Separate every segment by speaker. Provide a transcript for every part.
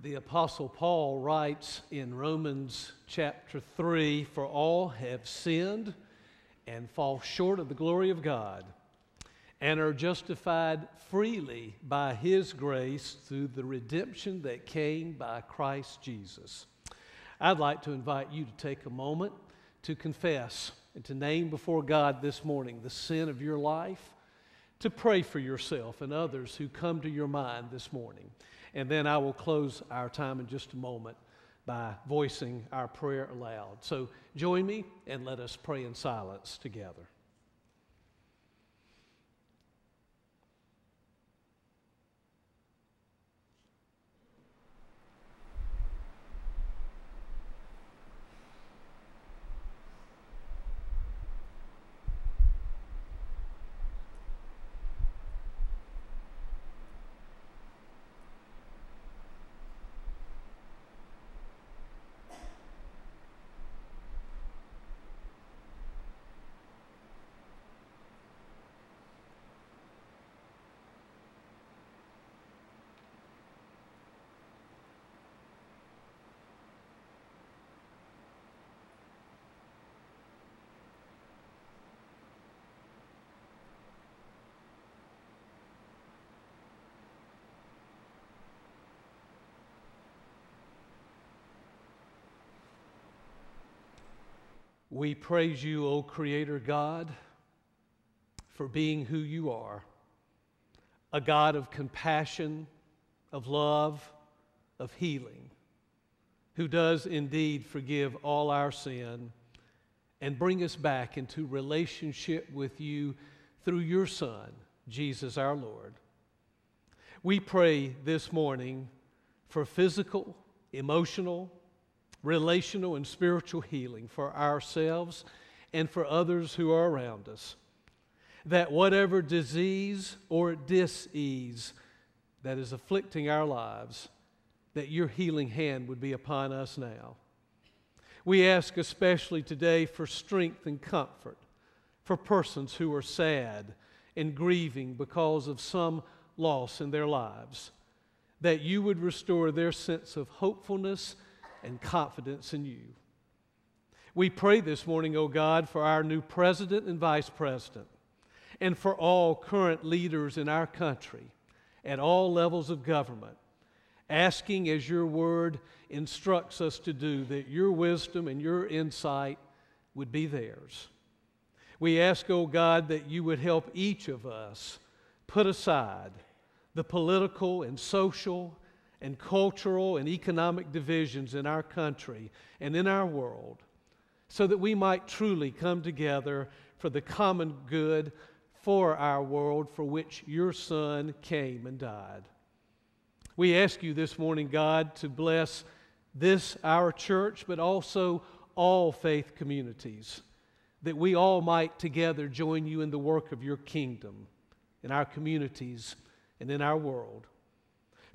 Speaker 1: The Apostle Paul writes in Romans chapter 3 For all have sinned and fall short of the glory of God, and are justified freely by His grace through the redemption that came by Christ Jesus. I'd like to invite you to take a moment to confess and to name before God this morning the sin of your life, to pray for yourself and others who come to your mind this morning. And then I will close our time in just a moment by voicing our prayer aloud. So join me and let us pray in silence together. We praise you, O Creator God, for being who you are a God of compassion, of love, of healing, who does indeed forgive all our sin and bring us back into relationship with you through your Son, Jesus our Lord. We pray this morning for physical, emotional, relational and spiritual healing for ourselves and for others who are around us. That whatever disease or disease that is afflicting our lives, that your healing hand would be upon us now. We ask especially today for strength and comfort for persons who are sad and grieving because of some loss in their lives, that you would restore their sense of hopefulness and confidence in you. We pray this morning, O oh God, for our new president and vice president, and for all current leaders in our country at all levels of government, asking as your word instructs us to do that your wisdom and your insight would be theirs. We ask, O oh God, that you would help each of us put aside the political and social and cultural and economic divisions in our country and in our world so that we might truly come together for the common good for our world for which your Son came and died. We ask you this morning, God, to bless this, our church, but also all faith communities, that we all might together join you in the work of your kingdom in our communities and in our world.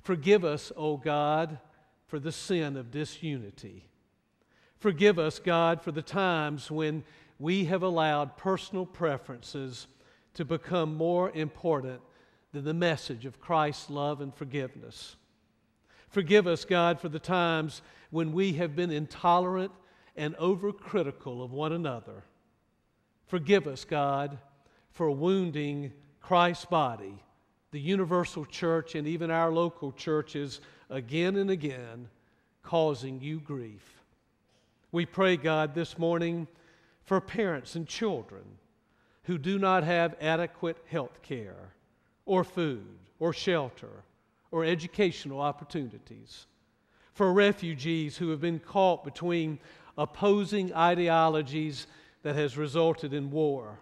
Speaker 1: Forgive us, O God, for the sin of disunity. Forgive us, God, for the times when we have allowed personal preferences to become more important than the message of Christ's love and forgiveness. Forgive us, God, for the times when we have been intolerant and overcritical of one another. Forgive us, God, for wounding Christ's body the universal church and even our local churches again and again, causing you grief. We pray, God, this morning for parents and children who do not have adequate health care or food or shelter or educational opportunities, for refugees who have been caught between opposing ideologies that has resulted in war,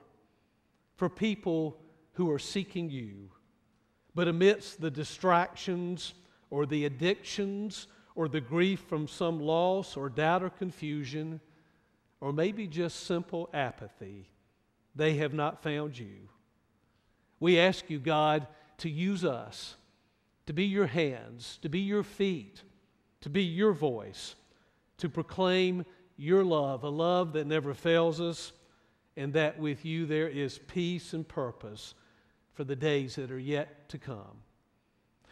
Speaker 1: for people who are seeking you but amidst the distractions or the addictions or the grief from some loss or doubt or confusion, or maybe just simple apathy, they have not found you. We ask you, God, to use us, to be your hands, to be your feet, to be your voice, to proclaim your love, a love that never fails us, and that with you there is peace and purpose for the days that are yet to come.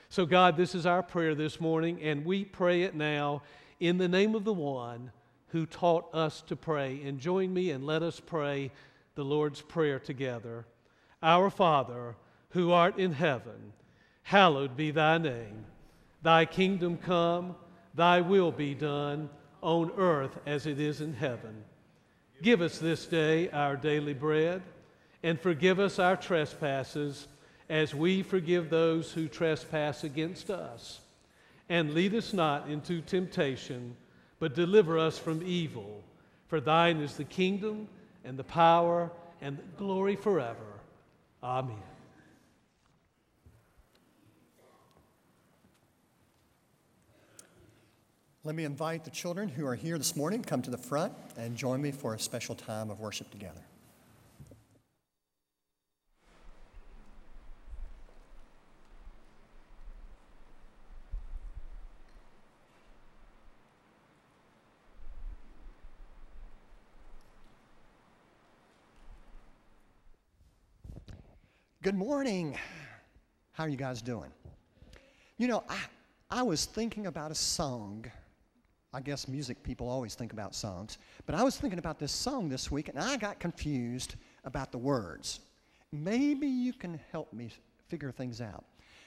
Speaker 1: So, God, this is our prayer this morning, and we pray it now in the name of the one who taught us to pray. And join me and let us pray the Lord's Prayer together. Our Father, who art in heaven, hallowed be thy name. Thy kingdom come, thy will be done on earth as it is in heaven. Give us this day our daily bread, and forgive us our trespasses as we forgive those who trespass against us. And lead us not into temptation, but deliver us from evil. For thine is the kingdom, and the power, and the glory forever. Amen.
Speaker 2: Let me invite the children who are here this morning come to the front and join me for a special time of worship together. Good morning. How are you guys doing? You know, I, I was thinking about a song. I guess music people always think about songs. But I was thinking about this song this week and I got confused about the words. Maybe you can help me figure things out.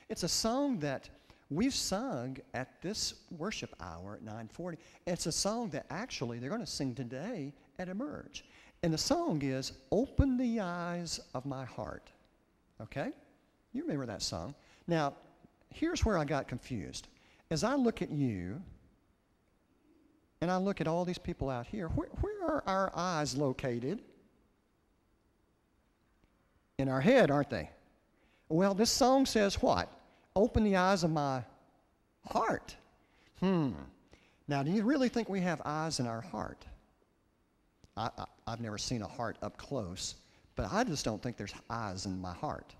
Speaker 2: It's a song that we've sung at this worship hour at 9:40. It's a song that actually they're going to sing today at Emerge. And the song is Open the Eyes of My Heart. Okay? You remember that song. Now, here's where I got confused. As I look at you, and I look at all these people out here, where, where are our eyes located? In our head, aren't they? Well, this song says what? Open the eyes of my heart. Hmm. Now, do you really think we have eyes in our heart? I, I, have never seen a heart up close, but I just don't think there's eyes in my heart.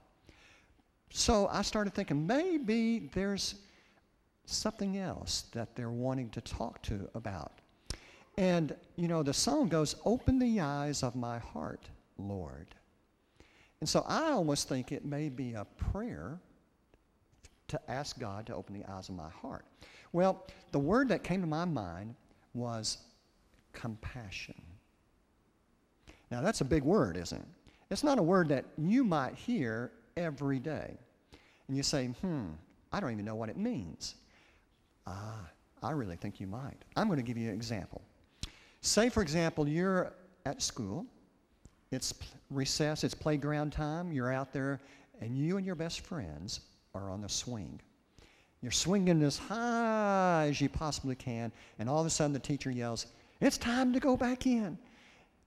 Speaker 2: So I started thinking maybe there's something else that they're wanting to talk to about. And, you know, the song goes, Open the eyes of my heart, Lord. And so I almost think it may be a prayer to ask God to open the eyes of my heart. Well, the word that came to my mind was compassion. Now, that's a big word, isn't it? It's not a word that you might hear every day. And you say, hmm, I don't even know what it means. Ah, I really think you might. I'm going to give you an example. Say, for example, you're at school, it's recess, it's playground time, you're out there, and you and your best friends are on the swing. You're swinging as high as you possibly can, and all of a sudden the teacher yells, It's time to go back in.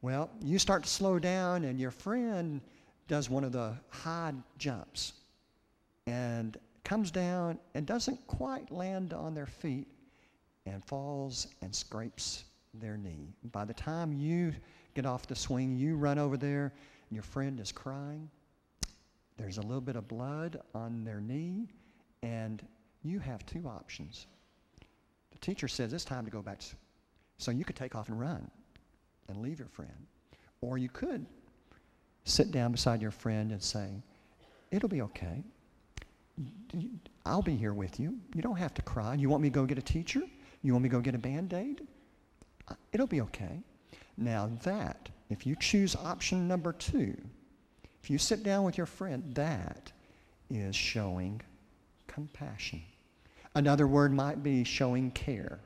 Speaker 2: Well, you start to slow down, and your friend does one of the high jumps and comes down and doesn't quite land on their feet and falls and scrapes their knee. By the time you get off the swing, you run over there, and your friend is crying. There's a little bit of blood on their knee, and you have two options. The teacher says it's time to go back. So you could take off and run and leave your friend. Or you could sit down beside your friend and say, It'll be okay. I'll be here with you. You don't have to cry. You want me to go get a teacher? You want me to go get a band aid? It'll be okay. Now, that, if you choose option number two, if you sit down with your friend, that is showing compassion. Another word might be showing care,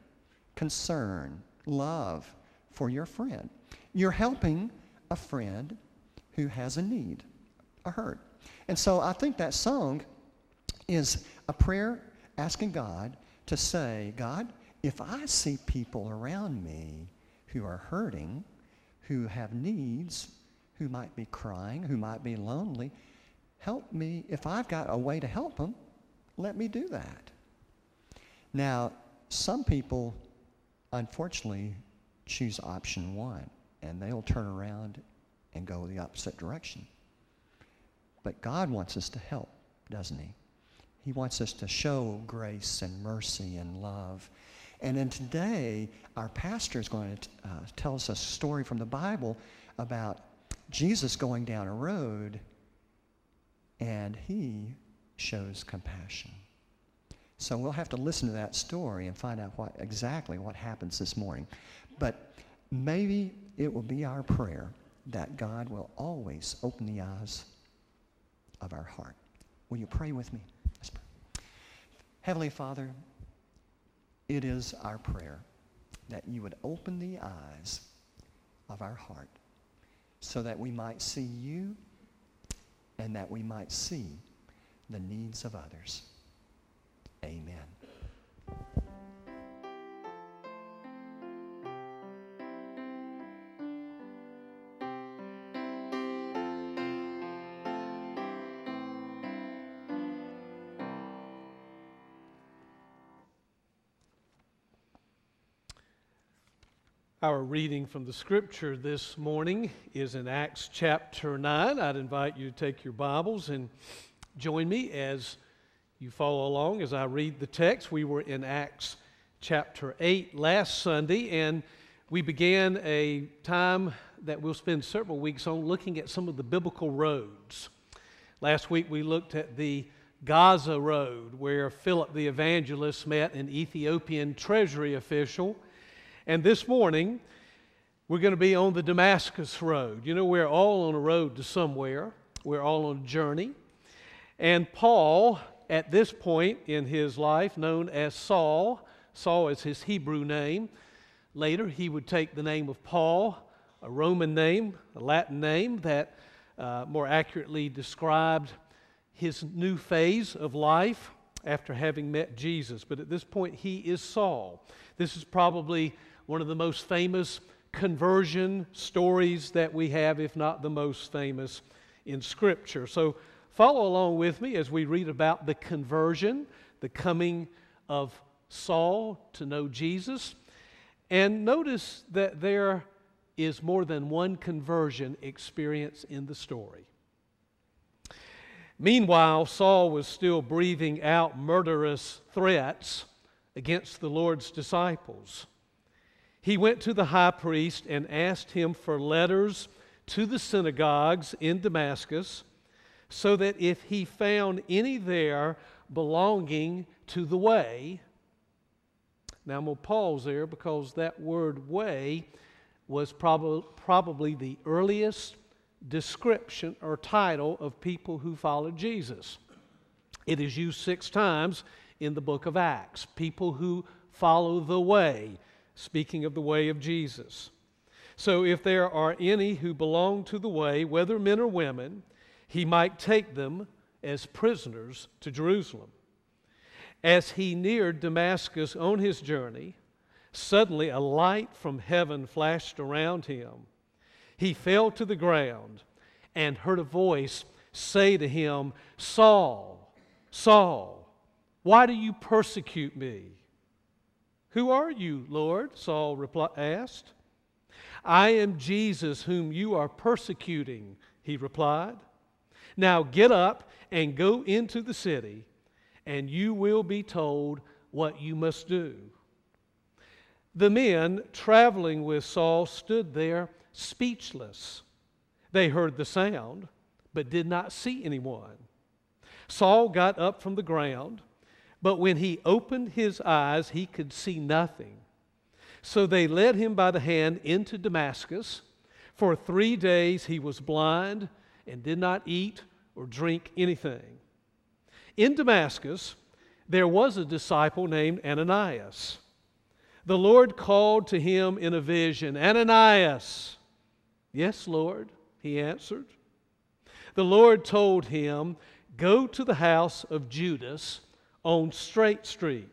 Speaker 2: concern, love, for your friend. You're helping a friend who has a need, a hurt. And so I think that song is a prayer asking God to say, God, if I see people around me who are hurting, who have needs, who might be crying, who might be lonely, help me. If I've got a way to help them, let me do that. Now, some people, unfortunately, choose option one, and they'll turn around and go the opposite direction. But God wants us to help, doesn't He? He wants us to show grace and mercy and love. And then today, our pastor is going to uh, tell us a story from the Bible about Jesus going down a road and he shows compassion. So we'll have to listen to that story and find out what, exactly what happens this morning. But maybe it will be our prayer that God will always open the eyes of our heart. Will you pray with me? Let's pray. Heavenly Father, it is our prayer that you would open the eyes of our heart so that we might see you and that we might see the needs of others. Amen.
Speaker 1: Our reading from the scripture this morning is in Acts chapter 9. I'd invite you to take your Bibles and join me as you follow along as I read the text. We were in Acts chapter 8 last Sunday, and we began a time that we'll spend several weeks on looking at some of the biblical roads. Last week we looked at the Gaza Road, where Philip the evangelist met an Ethiopian treasury official and this morning, we're going to be on the Damascus Road. You know, we're all on a road to somewhere, we're all on a journey. And Paul, at this point in his life, known as Saul, Saul is his Hebrew name. Later, he would take the name of Paul, a Roman name, a Latin name that uh, more accurately described his new phase of life after having met Jesus. But at this point, he is Saul. This is probably one of the most famous conversion stories that we have, if not the most famous in Scripture. So follow along with me as we read about the conversion, the coming of Saul to know Jesus. And notice that there is more than one conversion experience in the story. Meanwhile, Saul was still breathing out murderous threats against the Lord's disciples he went to the high priest and asked him for letters to the synagogues in Damascus, so that if he found any there belonging to the way, now I'm going to pause there because that word way was prob- probably the earliest description or title of people who followed Jesus. It is used six times in the book of Acts. People who follow the way speaking of the way of Jesus. So if there are any who belong to the way, whether men or women, he might take them as prisoners to Jerusalem. As he neared Damascus on his journey, suddenly a light from heaven flashed around him. He fell to the ground and heard a voice say to him, Saul, Saul, why do you persecute me? Who are you, Lord? Saul repli- asked. I am Jesus whom you are persecuting, he replied. Now get up and go into the city, and you will be told what you must do. The men traveling with Saul stood there speechless. They heard the sound, but did not see anyone. Saul got up from the ground but when he opened his eyes, he could see nothing. So they led him by the hand into Damascus. For three days he was blind and did not eat or drink anything. In Damascus, there was a disciple named Ananias. The Lord called to him in a vision, Ananias. Yes, Lord, he answered. The Lord told him, Go to the house of Judas on Straight Street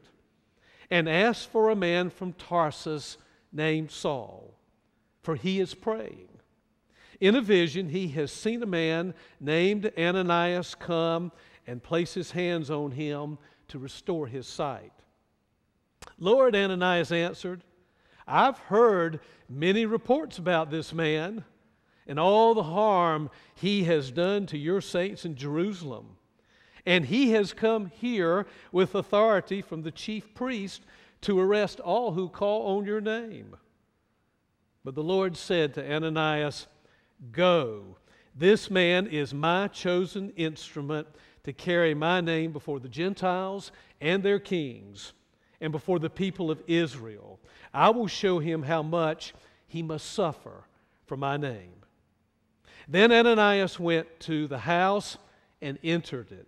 Speaker 1: and ask for a man from Tarsus named Saul, for he is praying. In a vision, he has seen a man named Ananias come and place his hands on him to restore his sight. Lord, Ananias answered, I've heard many reports about this man and all the harm he has done to your saints in Jerusalem. And he has come here with authority from the chief priest to arrest all who call on your name. But the Lord said to Ananias, Go. This man is my chosen instrument to carry my name before the Gentiles and their kings and before the people of Israel. I will show him how much he must suffer for my name. Then Ananias went to the house and entered it.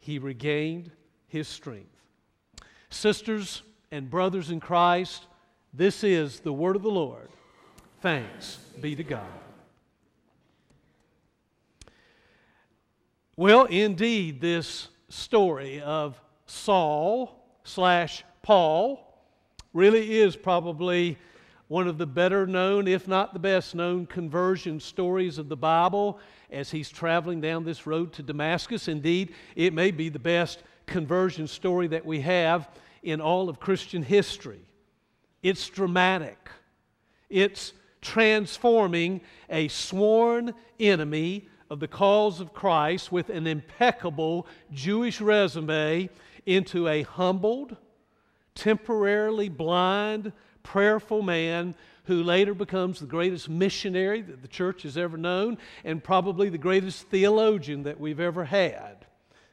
Speaker 1: he regained his strength. Sisters and brothers in Christ, this is the word of the Lord. Thanks be to God. Well, indeed, this story of Saul slash Paul really is probably one of the better known, if not the best known, conversion stories of the Bible as he's traveling down this road to Damascus. Indeed, it may be the best conversion story that we have in all of Christian history. It's dramatic, it's transforming a sworn enemy of the cause of Christ with an impeccable Jewish resume into a humbled, temporarily blind, prayerful man who later becomes the greatest missionary that the church has ever known and probably the greatest theologian that we've ever had.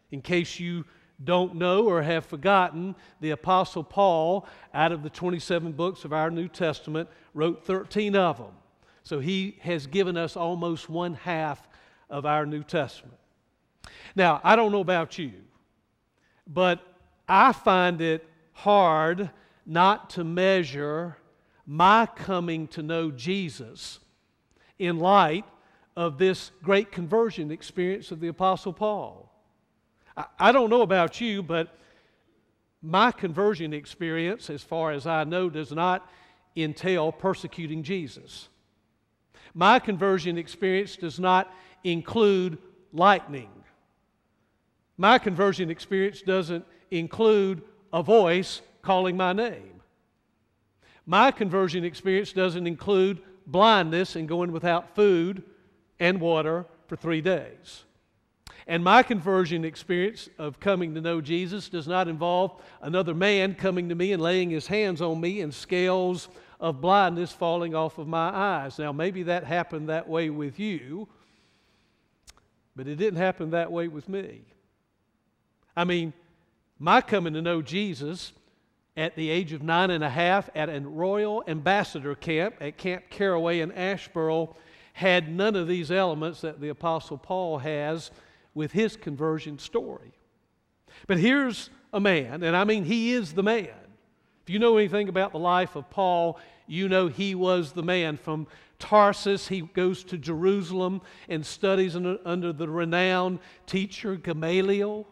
Speaker 1: In case you don't know or have forgotten, the Apostle Paul, out of the 27 books of our New Testament, wrote 13 of them. So he has given us almost one half of our New Testament. Now, I don't know about you, but I find it hard not to measure my coming to know Jesus in light of this great conversion experience of the Apostle Paul. I, I don't know about you, but my conversion experience, as far as I know, does not entail persecuting Jesus. My conversion experience does not include lightning. My conversion experience doesn't include a voice calling my name. My conversion experience doesn't include blindness and going without food and water for three days. And my conversion experience of coming to know Jesus does not involve another man coming to me and laying his hands on me and scales of blindness falling off of my eyes. Now, maybe that happened that way with you, but it didn't happen that way with me. I mean, my coming to know Jesus at the age of nine and a half at a Royal Ambassador camp at Camp Caraway in Asheboro had none of these elements that the Apostle Paul has with his conversion story. But here's a man, and I mean, he is the man. If you know anything about the life of Paul, you know he was the man. From Tarsus, he goes to Jerusalem and studies under the renowned teacher Gamaliel.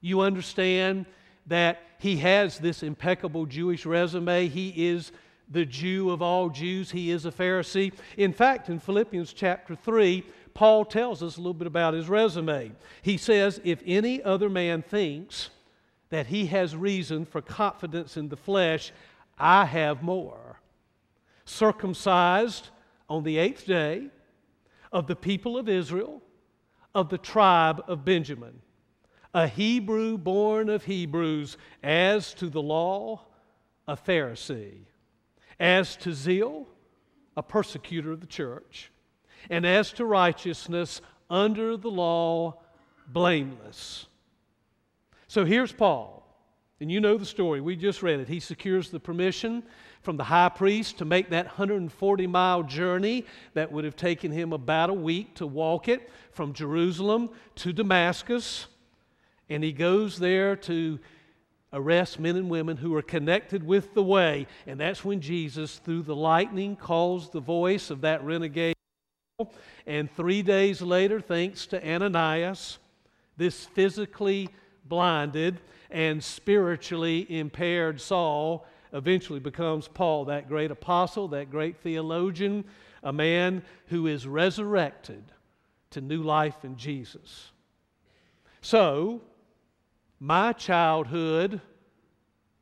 Speaker 1: You understand that he has this impeccable Jewish resume. He is the Jew of all Jews, he is a Pharisee. In fact, in Philippians chapter 3, Paul tells us a little bit about his resume. He says, If any other man thinks that he has reason for confidence in the flesh, I have more. Circumcised on the eighth day of the people of Israel, of the tribe of Benjamin a Hebrew born of Hebrews, as to the law, a Pharisee, as to zeal, a persecutor of the church, and as to righteousness, under the law, blameless. So here's Paul, and you know the story. We just read it. He secures the permission from the high priest to make that 140 mile journey that would have taken him about a week to walk it from Jerusalem to Damascus. And he goes there to arrest men and women who are connected with the way. And that's when Jesus, through the lightning, calls the voice of that renegade. And three days later, thanks to Ananias, this physically blinded and spiritually impaired Saul eventually becomes Paul, that great apostle, that great theologian, a man who is resurrected to new life in Jesus. So, my childhood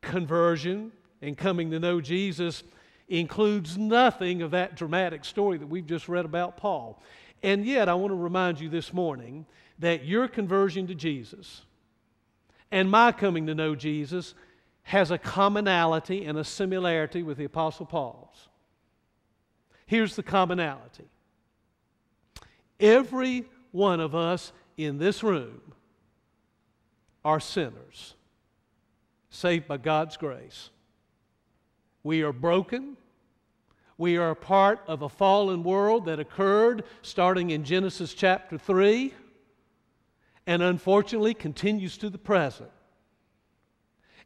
Speaker 1: conversion and coming to know Jesus includes nothing of that dramatic story that we've just read about Paul. And yet, I want to remind you this morning that your conversion to Jesus and my coming to know Jesus has a commonality and a similarity with the Apostle Paul's. Here's the commonality every one of us in this room are sinners, saved by God's grace. We are broken. We are a part of a fallen world that occurred starting in Genesis chapter 3 and unfortunately continues to the present.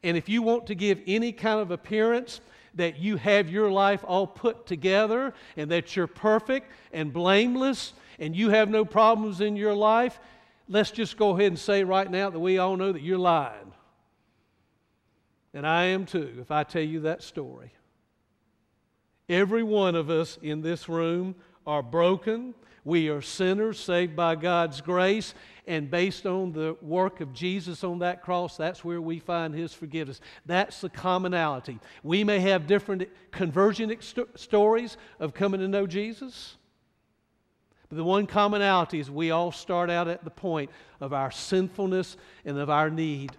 Speaker 1: And if you want to give any kind of appearance that you have your life all put together and that you're perfect and blameless and you have no problems in your life, let's just go ahead and say right now that we all know that you're lying. And I am too, if I tell you that story. Every one of us in this room are broken. We are sinners saved by God's grace. And based on the work of Jesus on that cross, that's where we find His forgiveness. That's the commonality. We may have different conversion stories of coming to know Jesus. But the one commonality is we all start out at the point of our sinfulness and of our need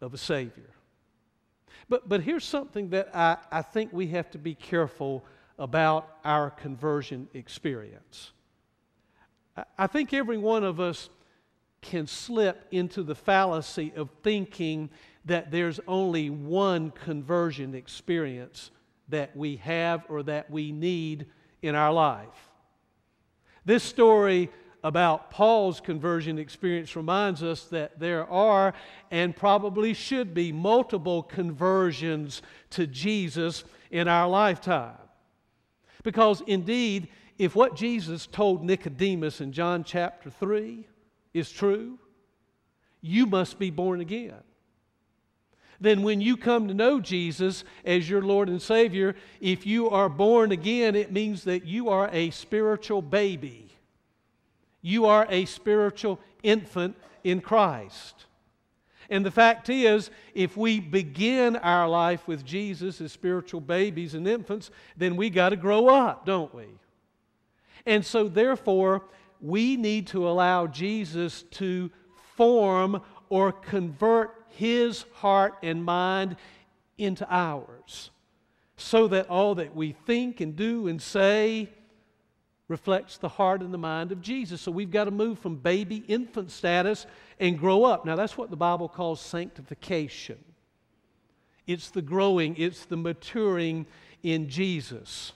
Speaker 1: of a Savior. But, but here's something that I, I think we have to be careful about our conversion experience. I, I think every one of us can slip into the fallacy of thinking that there's only one conversion experience that we have or that we need in our life. This story about Paul's conversion experience reminds us that there are and probably should be multiple conversions to Jesus in our lifetime. Because indeed, if what Jesus told Nicodemus in John chapter 3 is true, you must be born again. Then, when you come to know Jesus as your Lord and Savior, if you are born again, it means that you are a spiritual baby. You are a spiritual infant in Christ. And the fact is, if we begin our life with Jesus as spiritual babies and infants, then we got to grow up, don't we? And so, therefore, we need to allow Jesus to form or convert his heart and mind into ours so that all that we think and do and say reflects the heart and the mind of Jesus. So we've got to move from baby infant status and grow up. Now, that's what the Bible calls sanctification. It's the growing, it's the maturing in Jesus.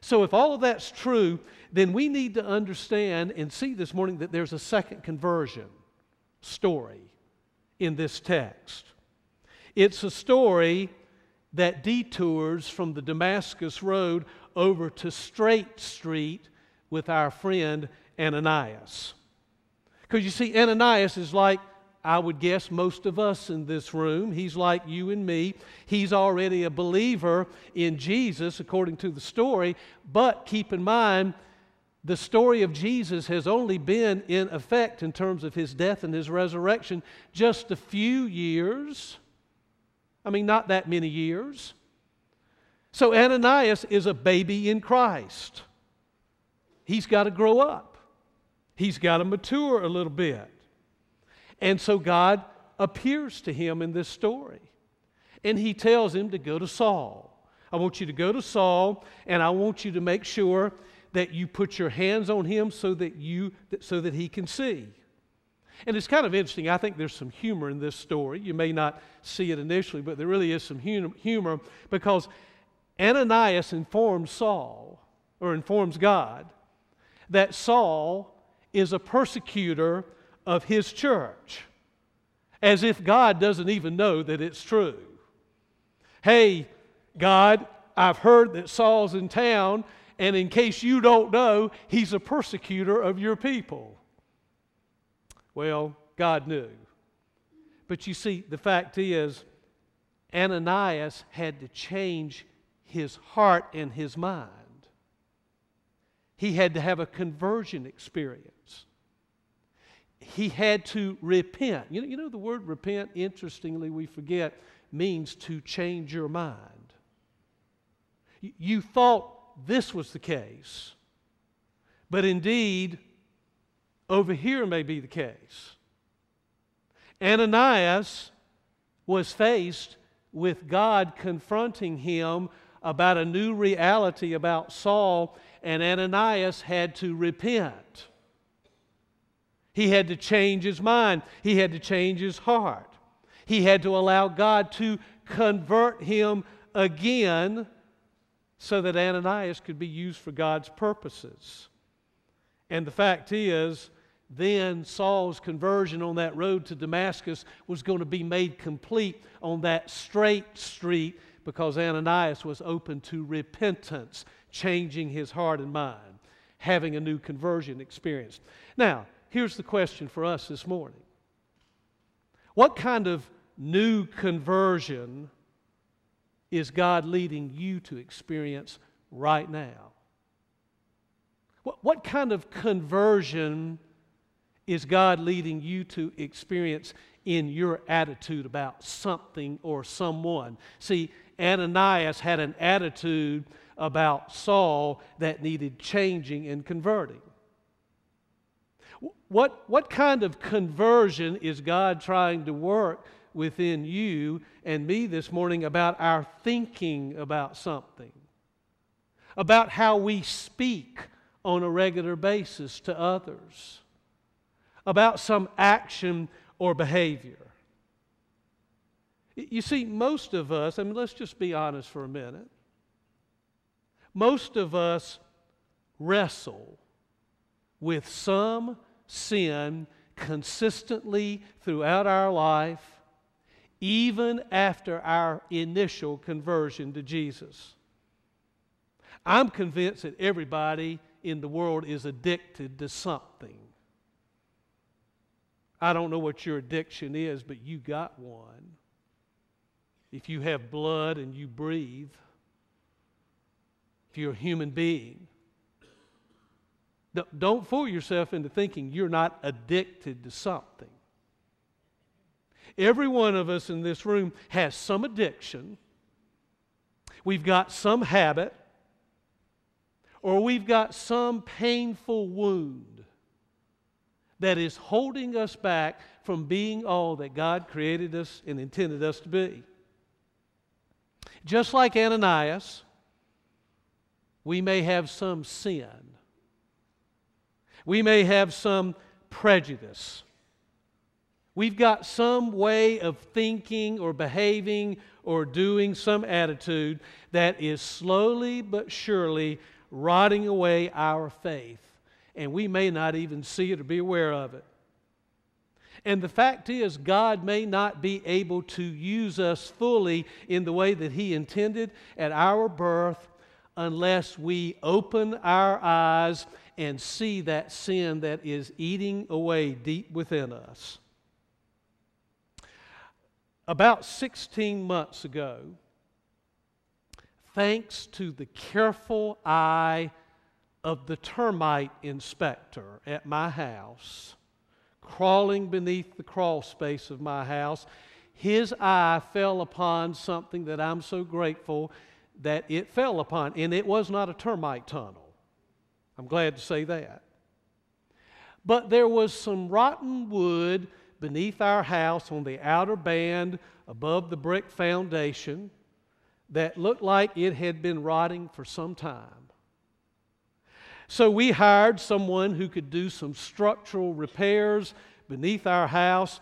Speaker 1: So, if all of that's true, then we need to understand and see this morning that there's a second conversion story in this text. It's a story that detours from the Damascus Road over to Straight Street with our friend Ananias. Because you see, Ananias is like, I would guess, most of us in this room. He's like you and me. He's already a believer in Jesus, according to the story. But keep in mind, the story of Jesus has only been in effect in terms of his death and his resurrection just a few years. I mean, not that many years. So Ananias is a baby in Christ. He's got to grow up, he's got to mature a little bit. And so God appears to him in this story. And he tells him to go to Saul. I want you to go to Saul, and I want you to make sure that you put your hands on him so that you so that he can see. And it's kind of interesting. I think there's some humor in this story. You may not see it initially, but there really is some humor because Ananias informs Saul or informs God that Saul is a persecutor of his church, as if God doesn't even know that it's true. Hey, God, I've heard that Saul's in town and in case you don't know, he's a persecutor of your people. Well, God knew. But you see, the fact is, Ananias had to change his heart and his mind. He had to have a conversion experience. he had to repent. You know, you know, the word repent, interestingly, we forget, means to change your mind. You thought this was the case, but indeed, over here may be the case. Ananias was faced with God confronting him about a new reality about Saul, and Ananias had to repent. He had to change his mind, he had to change his heart. He had to allow God to convert him again so that Ananias could be used for God's purposes. And the fact is, then Saul's conversion on that road to Damascus was going to be made complete on that straight street because Ananias was open to repentance, changing his heart and mind, having a new conversion experience. Now, here's the question for us this morning What kind of new conversion is God leading you to experience right now? What, what kind of conversion is God leading you to experience in your attitude about something or someone? See, Ananias had an attitude about Saul that needed changing and converting. What, what kind of conversion is God trying to work within you and me this morning about our thinking about something? About how we speak on a regular basis to others? About some action or behavior? You see, most of us, I mean, let's just be honest for a minute. Most of us wrestle with some sin consistently throughout our life, even after our initial conversion to Jesus. I'm convinced that everybody in the world is addicted to something. I don't know what your addiction is, but you got one if you have blood and you breathe, if you're a human being. Don't fool yourself into thinking you're not addicted to something. Every one of us in this room has some addiction. We've got some habit, or we've got some painful wound that is holding us back from being all that God created us and intended us to be. Just like Ananias, we may have some sin. We may have some prejudice. We've got some way of thinking or behaving or doing some attitude that is slowly but surely rotting away our faith. And we may not even see it or be aware of it. And the fact is, God may not be able to use us fully in the way that He intended at our birth unless we open our eyes and see that sin that is eating away deep within us. About 16 months ago, thanks to the careful eye of the termite inspector at my house, crawling beneath the crawl space of my house, his eye fell upon something that I'm so grateful that it fell upon. And it was not a termite tunnel. I'm glad to say that. But there was some rotten wood beneath our house on the outer band above the brick foundation that looked like it had been rotting for some time. So we hired someone who could do some structural repairs beneath our house,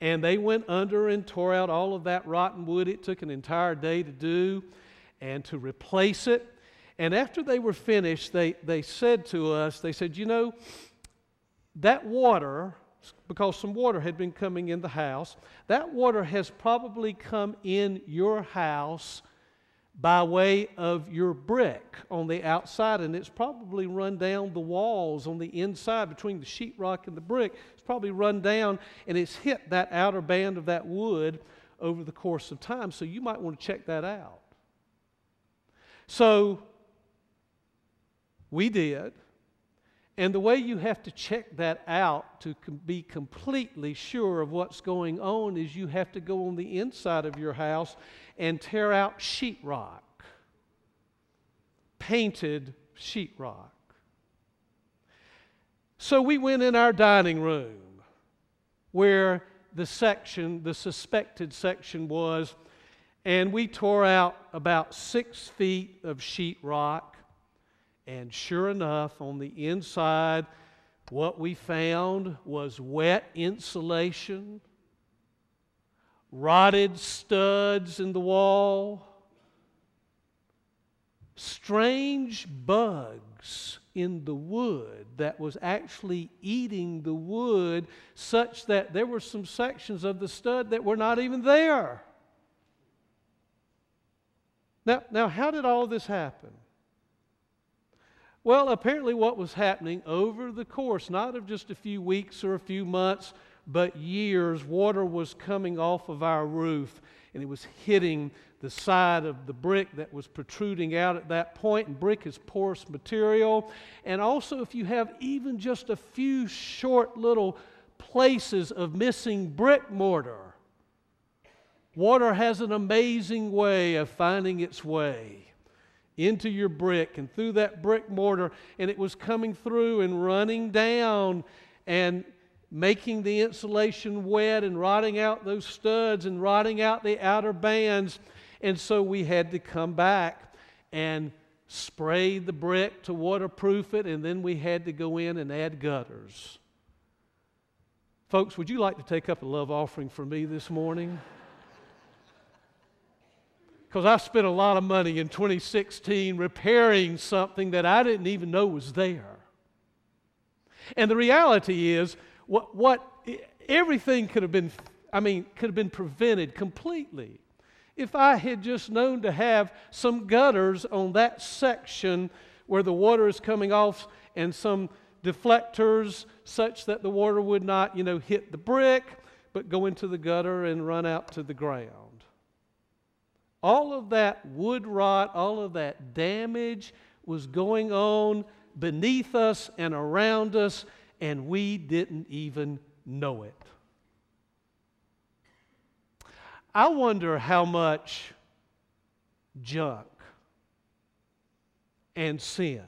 Speaker 1: and they went under and tore out all of that rotten wood. It took an entire day to do and to replace it. And after they were finished, they, they said to us, they said, You know, that water, because some water had been coming in the house, that water has probably come in your house by way of your brick on the outside, and it's probably run down the walls on the inside between the sheetrock and the brick. It's probably run down and it's hit that outer band of that wood over the course of time. So you might want to check that out. So we did, And the way you have to check that out to com- be completely sure of what's going on is you have to go on the inside of your house and tear out sheetrock, painted sheetrock. So we went in our dining room where the section, the suspected section was, and we tore out about six feet of sheetrock and sure enough, on the inside, what we found was wet insulation, rotted studs in the wall, strange bugs in the wood that was actually eating the wood, such that there were some sections of the stud that were not even there. Now, now how did all this happen? Well, apparently, what was happening over the course, not of just a few weeks or a few months, but years, water was coming off of our roof and it was hitting the side of the brick that was protruding out at that point. And brick is porous material. And also, if you have even just a few short little places of missing brick mortar, water has an amazing way of finding its way into your brick and through that brick mortar, and it was coming through and running down and making the insulation wet and rotting out those studs and rotting out the outer bands. And so we had to come back and spray the brick to waterproof it, and then we had to go in and add gutters. Folks, would you like to take up a love offering for me this morning? Because I spent a lot of money in 2016 repairing something that I didn't even know was there. And the reality is, what, what everything could have been, I mean, could have been prevented completely if I had just known to have some gutters on that section where the water is coming off and some deflectors such that the water would not, you know, hit the brick, but go into the gutter and run out to the ground. All of that wood rot, all of that damage was going on beneath us and around us, and we didn't even know it. I wonder how much junk and sin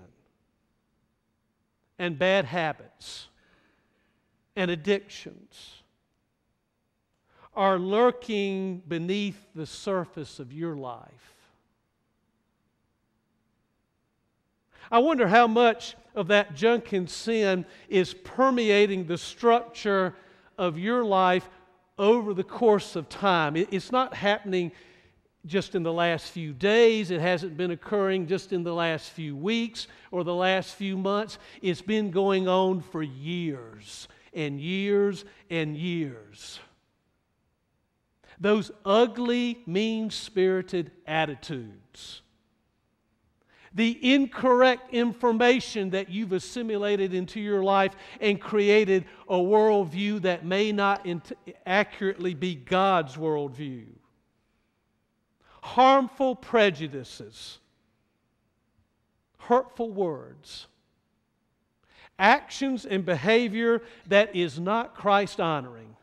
Speaker 1: and bad habits and addictions are lurking beneath the surface of your life. I wonder how much of that junk and sin is permeating the structure of your life over the course of time. It's not happening just in the last few days, it hasn't been occurring just in the last few weeks or the last few months. It's been going on for years and years and years those ugly, mean spirited attitudes, the incorrect information that you've assimilated into your life and created a worldview that may not int- accurately be God's worldview, harmful prejudices, hurtful words. Actions and behavior that is not Christ honoring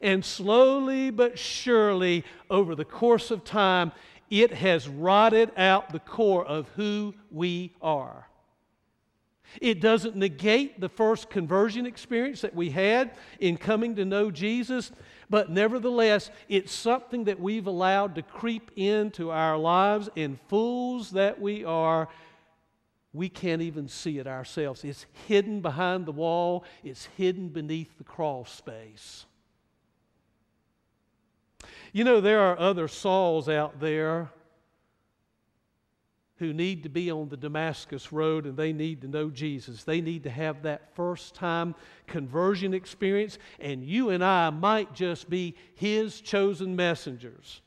Speaker 1: and slowly but surely, over the course of time, it has rotted out the core of who we are. It doesn't negate the first conversion experience that we had in coming to know Jesus, but nevertheless, it's something that we've allowed to creep into our lives, and fools that we are, we can't even see it ourselves. It's hidden behind the wall, it's hidden beneath the crawl space. You know, there are other Sauls out there who need to be on the Damascus Road and they need to know Jesus. They need to have that first time conversion experience, and you and I might just be His chosen messengers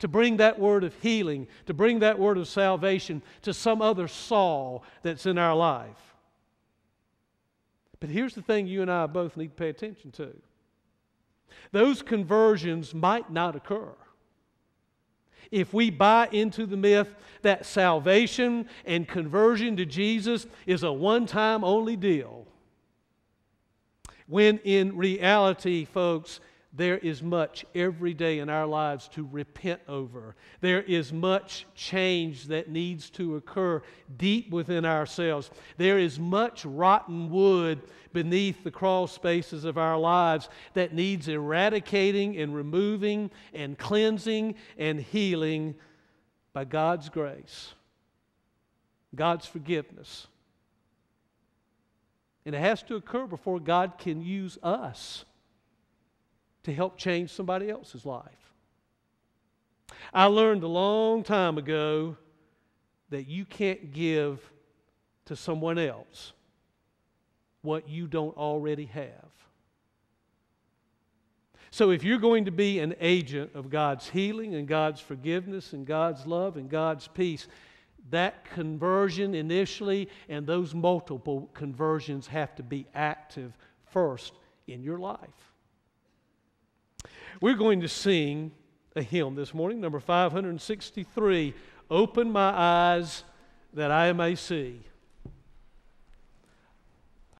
Speaker 1: to bring that word of healing, to bring that word of salvation to some other Saul that's in our life. But here's the thing you and I both need to pay attention to those conversions might not occur if we buy into the myth that salvation and conversion to Jesus is a one time only deal. When in reality, folks, there is much every day in our lives to repent over. There is much change that needs to occur deep within ourselves. There is much rotten wood beneath the crawl spaces of our lives that needs eradicating and removing and cleansing and healing by God's grace, God's forgiveness. And it has to occur before God can use us to help change somebody else's life. I learned a long time ago that you can't give to someone else what you don't already have. So, if you're going to be an agent of God's healing and God's forgiveness and God's love and God's peace, that conversion initially and those multiple conversions have to be active first in your life. We're going to sing a hymn this morning, number 563 Open My Eyes That I May See.